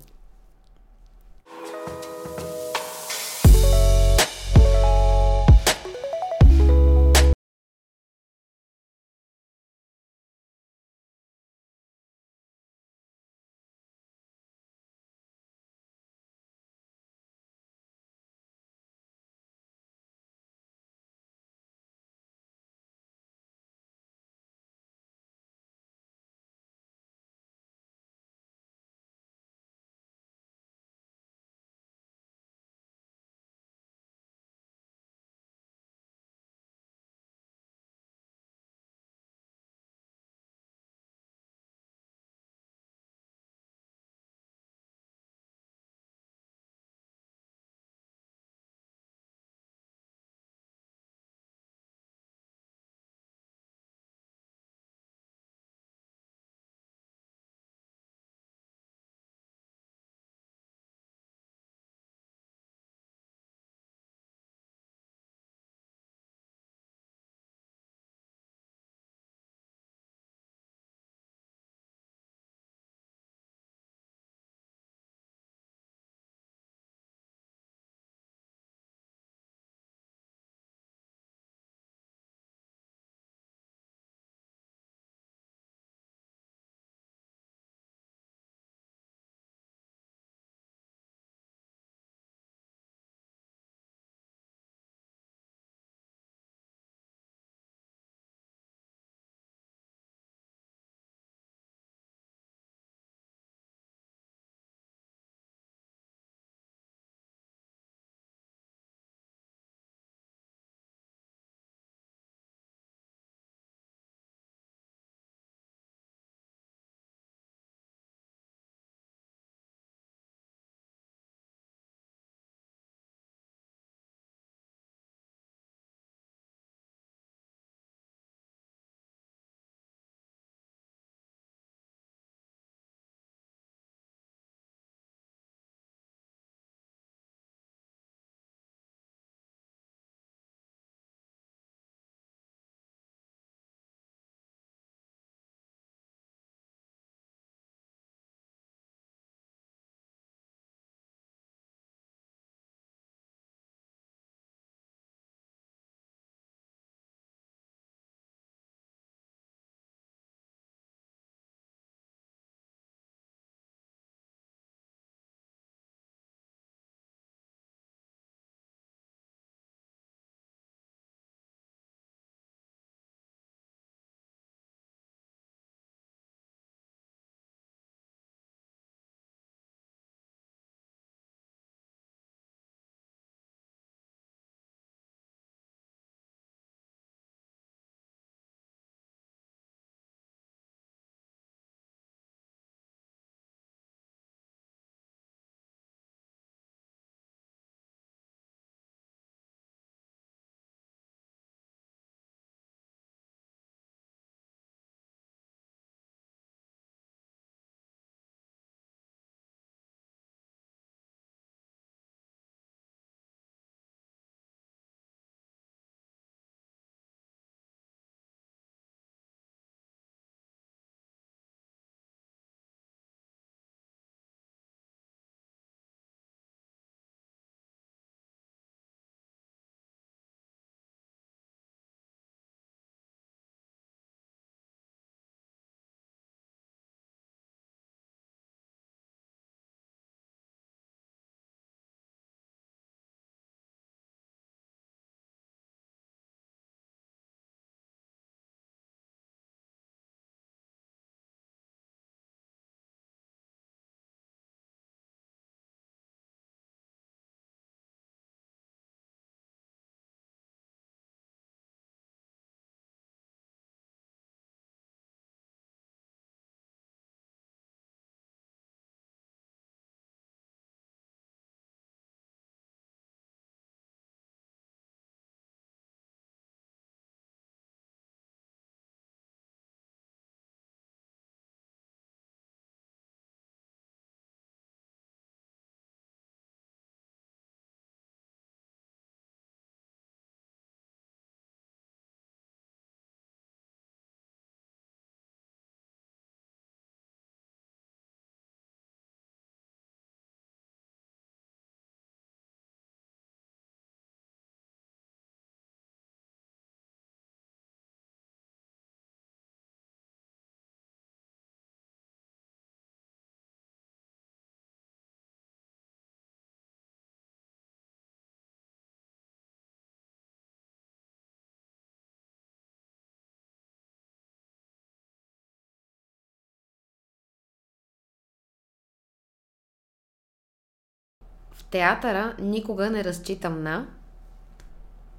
Театъра никога не разчитам на...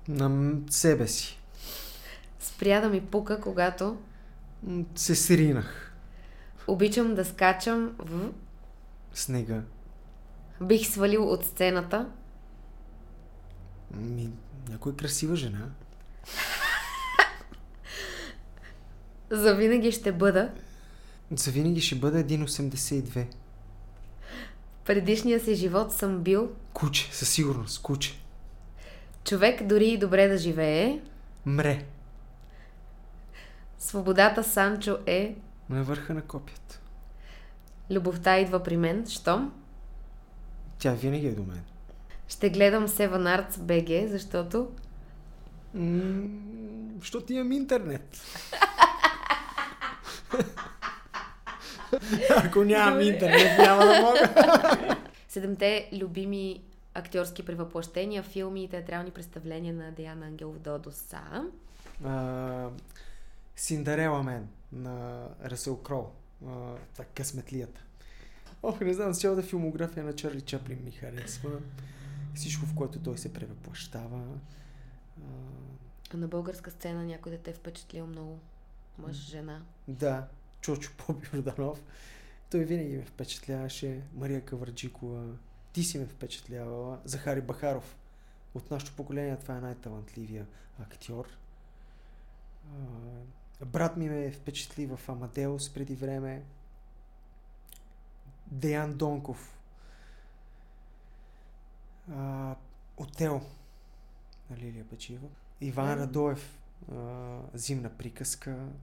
На себе си. Спря да ми пука, когато Се сринах. обичам да скачам в... Снега. Бих свалил от сцената. Ми, някоя красива жена. *laughs* Завинаги ще бъда. Завинаги ще бъде 1,82. Предишния си живот съм бил Куче, със сигурност, куче. човек дори и добре да живее. Мре. Свободата Санчо е На върха на копията. любовта идва при мен. Щом? Тя винаги е до мен. Ще гледам Seven Arts BG, защото М, Защото имам интернет. *laughs* *laughs* Ако нямам Добре. интернет, няма да мога. *laughs* седемте любими актьорски превъплъщения, филми и театрални представления на Деян Ангелов Додо са... А, Синдарела мен на Расел Кроу. А, това е късметлията. Ох, не знам, цялата филмография на Чарли Чаплин ми харесва. Всичко, в което той се превъплащава. А, на българска сцена някой да те е впечатлил много мъж, жена. Да, Чочо Поп Йорданов. Той винаги ме впечатляваше. Мария Каварджикова. Ти си ме впечатлявала. Захари Бахаров. От нашето поколение това е най-талантливия актьор. Брат ми ме впечатли в Амадеус преди време. Деян Донков. Отел на Лилия Печива. Иван. Радоев. Зимна приказка.